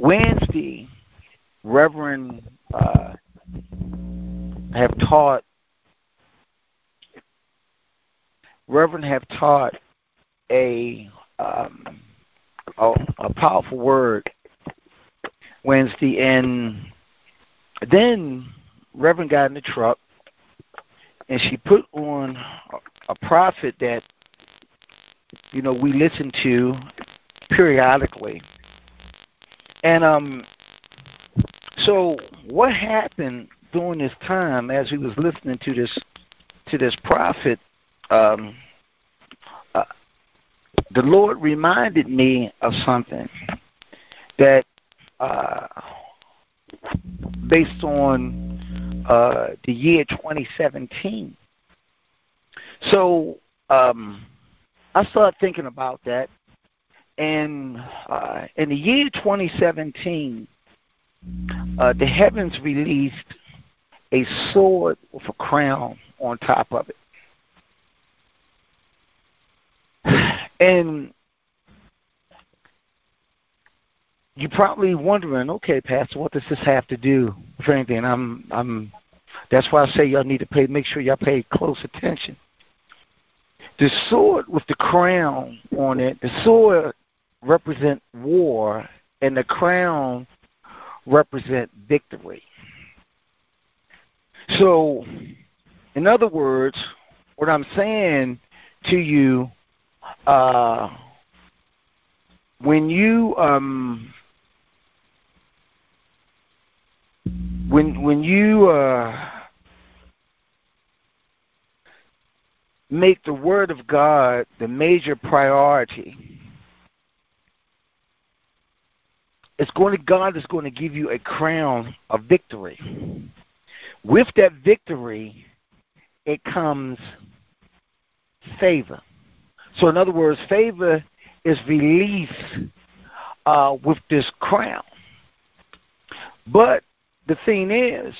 Wednesday, Reverend uh, have taught Reverend have taught a um, a, a powerful word Wednesday, and then Reverend got in the truck and she put on a prophet that you know we listen to periodically. And um so what happened during this time as we was listening to this to this prophet um uh, the Lord reminded me of something that uh based on uh the year 2017 so um I started thinking about that and uh, in the year 2017, uh, the heavens released a sword with a crown on top of it. And you're probably wondering, okay, Pastor, what does this have to do with anything? I'm, I'm. That's why I say y'all need to pay. Make sure y'all pay close attention. The sword with the crown on it, the sword represent war and the crown represent victory. So, in other words, what I'm saying to you, uh, when you um, when when you uh, make the Word of God the major priority it's going to God is going to give you a crown of victory. With that victory, it comes favor. So, in other words, favor is released uh, with this crown. But the thing is,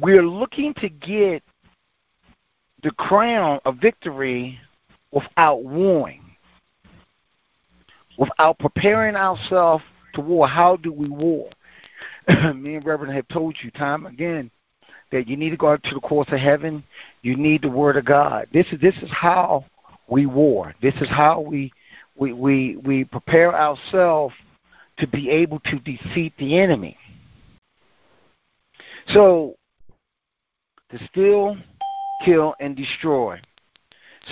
we're looking to get the crown of victory without warring without preparing ourselves to war. How do we war? Me and Reverend have told you time again that you need to go out to the courts of heaven. You need the word of God. This is this is how we war. This is how we we we, we prepare ourselves to be able to defeat the enemy. So to steal, kill, and destroy.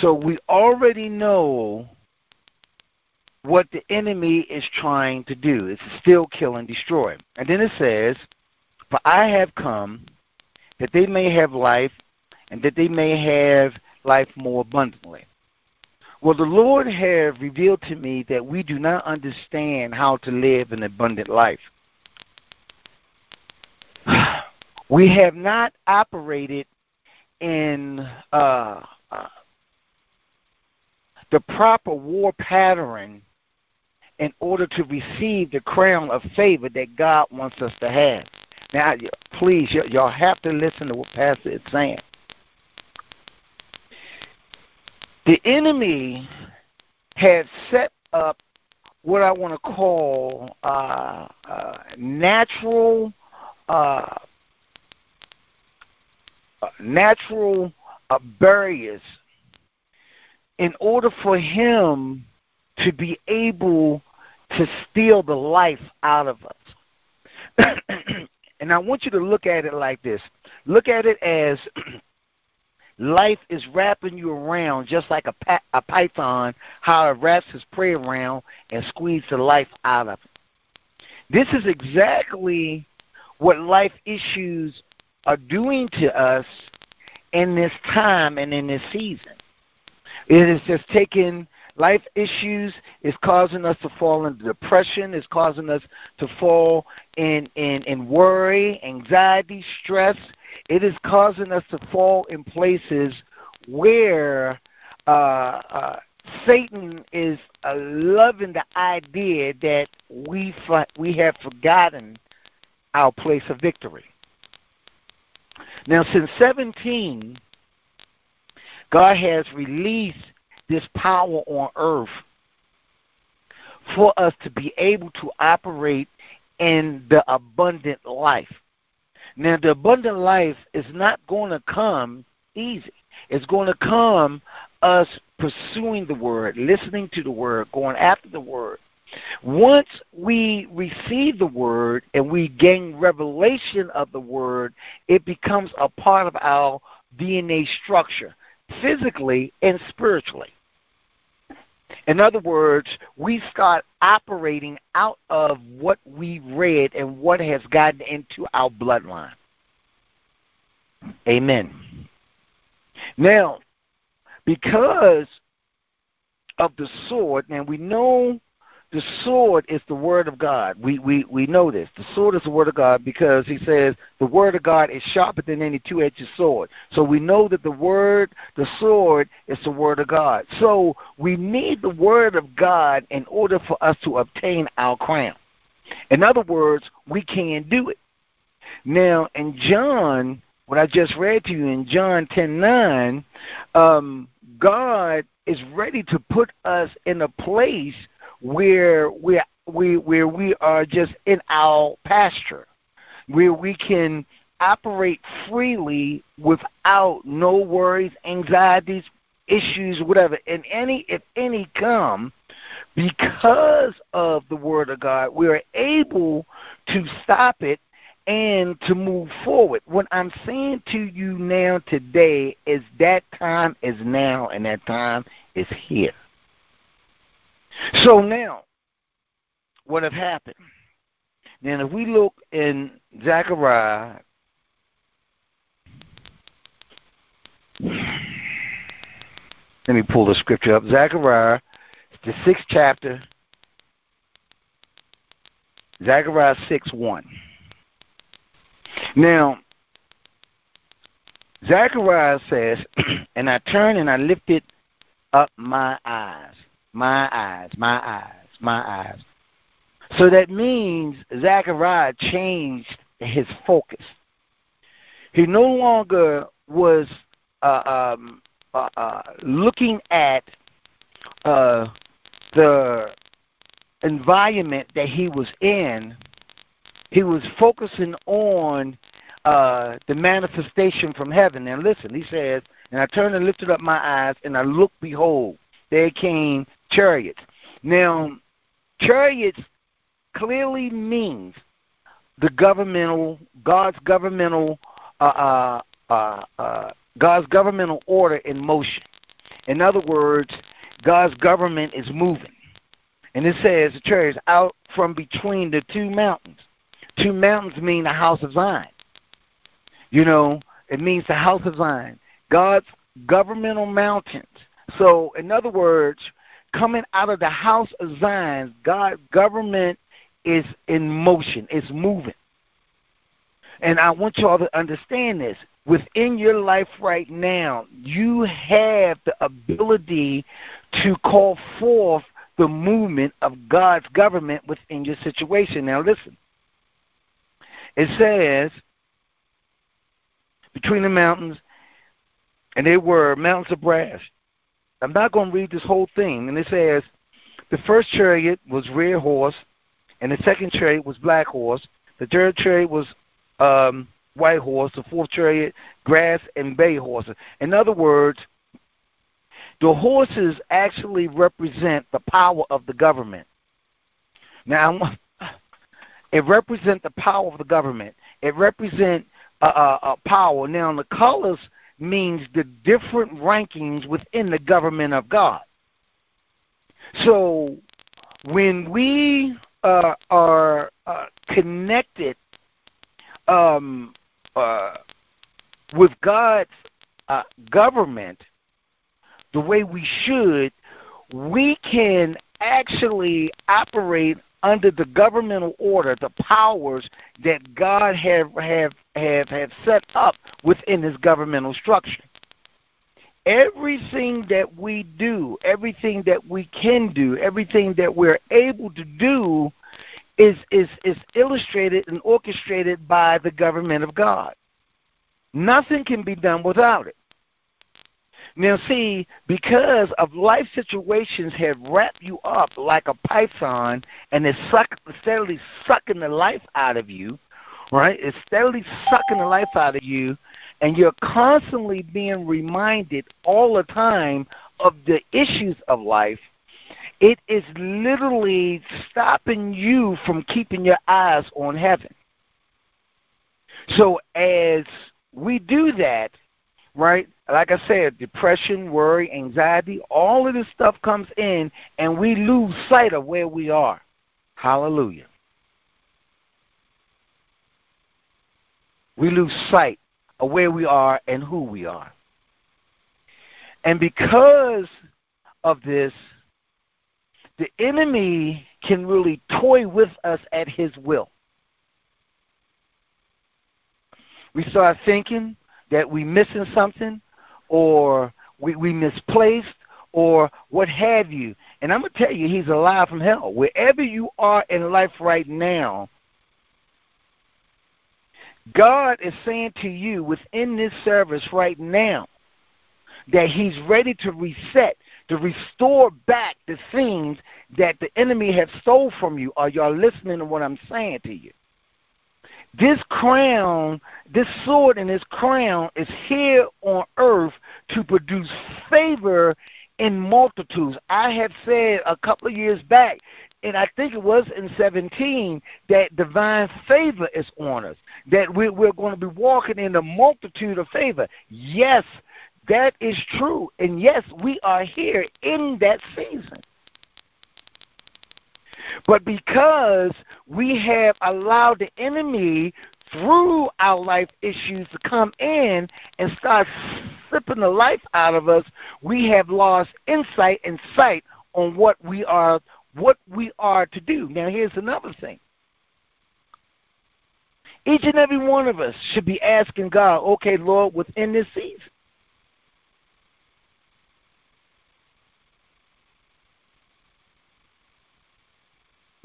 So we already know what the enemy is trying to do. It's steal, kill, and destroy. And then it says, For I have come that they may have life and that they may have life more abundantly. Well, the Lord has revealed to me that we do not understand how to live an abundant life. We have not operated in uh, uh, the proper war pattern in order to receive the crown of favor that God wants us to have. Now, please, y'all have to listen to what Pastor is saying. The enemy has set up what I want to call uh, uh, natural, uh, uh natural uh, barriers in order for him to be able to steal the life out of us. and I want you to look at it like this look at it as life is wrapping you around just like a, a python, how it wraps his prey around and squeezes the life out of it. This is exactly what life issues are doing to us in this time and in this season. It is just taking life issues is causing us to fall into depression, is causing us to fall in, in, in worry, anxiety, stress. It is causing us to fall in places where uh, uh, Satan is uh, loving the idea that we we have forgotten our place of victory. Now, since 17, God has released this power on earth for us to be able to operate in the abundant life. Now, the abundant life is not going to come easy. It's going to come us pursuing the word, listening to the word, going after the word. Once we receive the word and we gain revelation of the word, it becomes a part of our DNA structure, physically and spiritually. In other words, we start operating out of what we read and what has gotten into our bloodline. Amen. Now, because of the sword, and we know the sword is the word of God. We, we, we know this. The sword is the word of God because he says the word of God is sharper than any two edged sword. So we know that the word, the sword, is the word of God. So we need the word of God in order for us to obtain our crown. In other words, we can do it. Now, in John, what I just read to you in John 10 9, um, God is ready to put us in a place where we we where we are just in our pasture, where we can operate freely without no worries, anxieties, issues, whatever. And any if any come, because of the word of God, we are able to stop it and to move forward. What I'm saying to you now today is that time is now and that time is here. So now, what have happened? Then if we look in Zechariah, let me pull the scripture up. Zechariah, the sixth chapter, Zechariah 6 1. Now, Zechariah says, And I turned and I lifted up my eyes my eyes, my eyes, my eyes. So that means Zechariah changed his focus. He no longer was uh, um, uh, uh, looking at uh, the environment that he was in. He was focusing on uh, the manifestation from heaven. And listen, he says, and I turned and lifted up my eyes, and I looked, behold, there came chariots. Now, chariots clearly means the governmental, God's governmental, uh, uh, uh, uh, God's governmental order in motion. In other words, God's government is moving. And it says the chariots out from between the two mountains. Two mountains mean the house of Zion. You know, it means the house of Zion. God's governmental mountains. So, in other words, coming out of the house of Zion, God government is in motion, it's moving. And I want y'all to understand this. Within your life right now, you have the ability to call forth the movement of God's government within your situation. Now, listen. It says, between the mountains, and they were mountains of brass. I'm not going to read this whole thing. And it says, the first chariot was red horse, and the second chariot was black horse. The third chariot was um, white horse. The fourth chariot, grass and bay horses. In other words, the horses actually represent the power of the government. Now, it represents the power of the government. It represents a, uh, a, uh, a uh, power. Now, the colors means the different rankings within the government of God. So when we uh, are uh, connected um, uh, with God's uh, government the way we should, we can actually operate under the governmental order, the powers that God have have have, have set up within his governmental structure. Everything that we do, everything that we can do, everything that we're able to do is is is illustrated and orchestrated by the government of God. Nothing can be done without it. Now, see, because of life situations have wrapped you up like a python and it's suck, steadily sucking the life out of you, right? It's steadily sucking the life out of you, and you're constantly being reminded all the time of the issues of life. It is literally stopping you from keeping your eyes on heaven. So, as we do that, right? Like I said, depression, worry, anxiety, all of this stuff comes in and we lose sight of where we are. Hallelujah. We lose sight of where we are and who we are. And because of this, the enemy can really toy with us at his will. We start thinking that we missing something or we, we misplaced or what have you. And I'm going to tell you, he's alive from hell. Wherever you are in life right now, God is saying to you within this service right now that he's ready to reset, to restore back the things that the enemy has stole from you. Are y'all listening to what I'm saying to you? This crown, this sword and this crown is here on earth to produce favor in multitudes. I have said a couple of years back, and I think it was in 17, that divine favor is on us, that we're, we're going to be walking in a multitude of favor. Yes, that is true. And yes, we are here in that season. But because we have allowed the enemy through our life issues to come in and start sipping the life out of us, we have lost insight and sight on what we are what we are to do. Now here's another thing. Each and every one of us should be asking God, okay, Lord, within this season,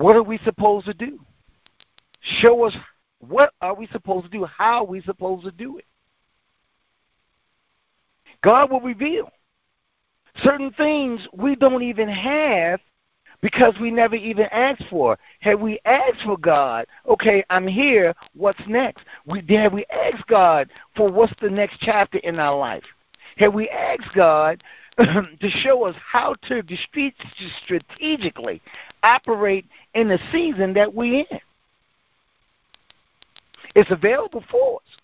What are we supposed to do? Show us what are we supposed to do? How are we supposed to do it? God will reveal certain things we don't even have because we never even asked for. Have we asked for God? Okay, I'm here. What's next? We have we asked God for what's the next chapter in our life? Have we asked God to show us how to strategically operate in the season that we're in. It's available for us.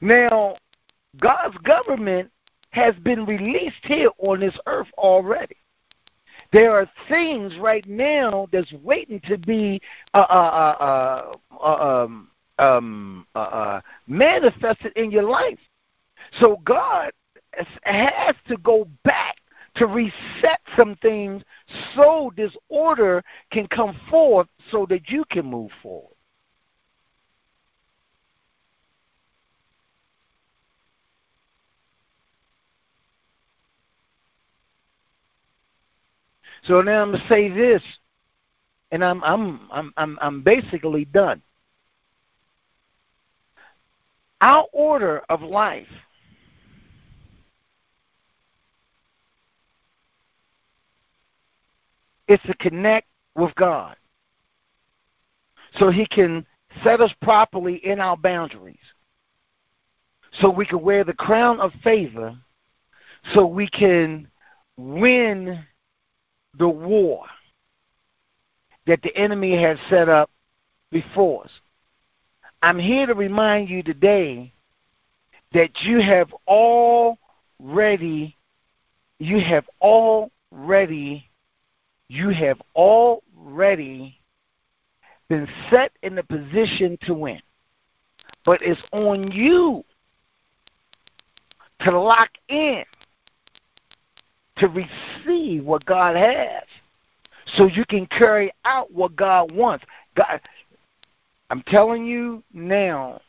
Now, God's government has been released here on this earth already. There are things right now that's waiting to be uh, uh, uh, um, um, manifested in your life. So God has to go back to reset some things so this order can come forth so that you can move forward. So now I'm gonna say this, and I'm I'm I'm I'm I'm basically done. Our order of life is to connect with God so He can set us properly in our boundaries, so we can wear the crown of favor, so we can win the war that the enemy has set up before us. I'm here to remind you today that you have already you have already you have already been set in the position to win. But it's on you to lock in, to receive what God has, so you can carry out what God wants. God, I'm telling you now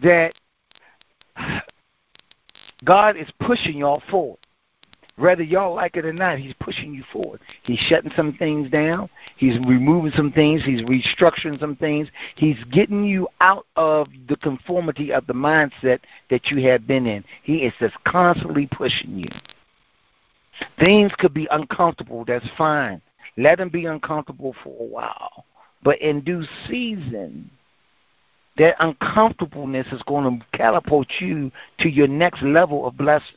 that God is pushing y'all forward. Whether y'all like it or not, he's pushing you forward. He's shutting some things down. He's removing some things. He's restructuring some things. He's getting you out of the conformity of the mindset that you have been in. He is just constantly pushing you. Things could be uncomfortable. That's fine. Let them be uncomfortable for a while. But in due season, that uncomfortableness is going to catapult you to your next level of blessing.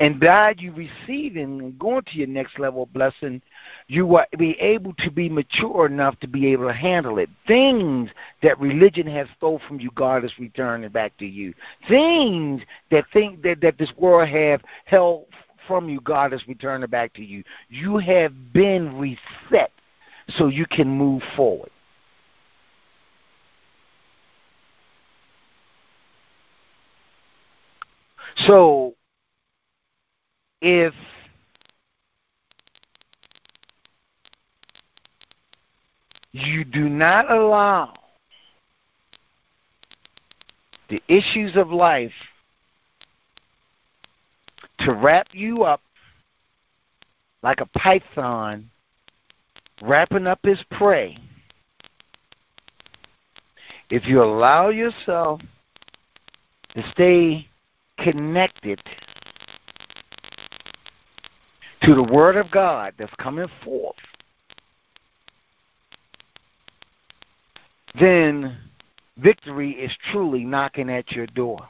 And by you receiving and going to your next level of blessing, you will be able to be mature enough to be able to handle it. Things that religion has stole from you, God is returning back to you. Things that think that, that this world have held from you, God is returning back to you. You have been reset so you can move forward. So if you do not allow the issues of life to wrap you up like a python wrapping up his prey, if you allow yourself to stay connected to the Word of God that's coming forth, then victory is truly knocking at your door.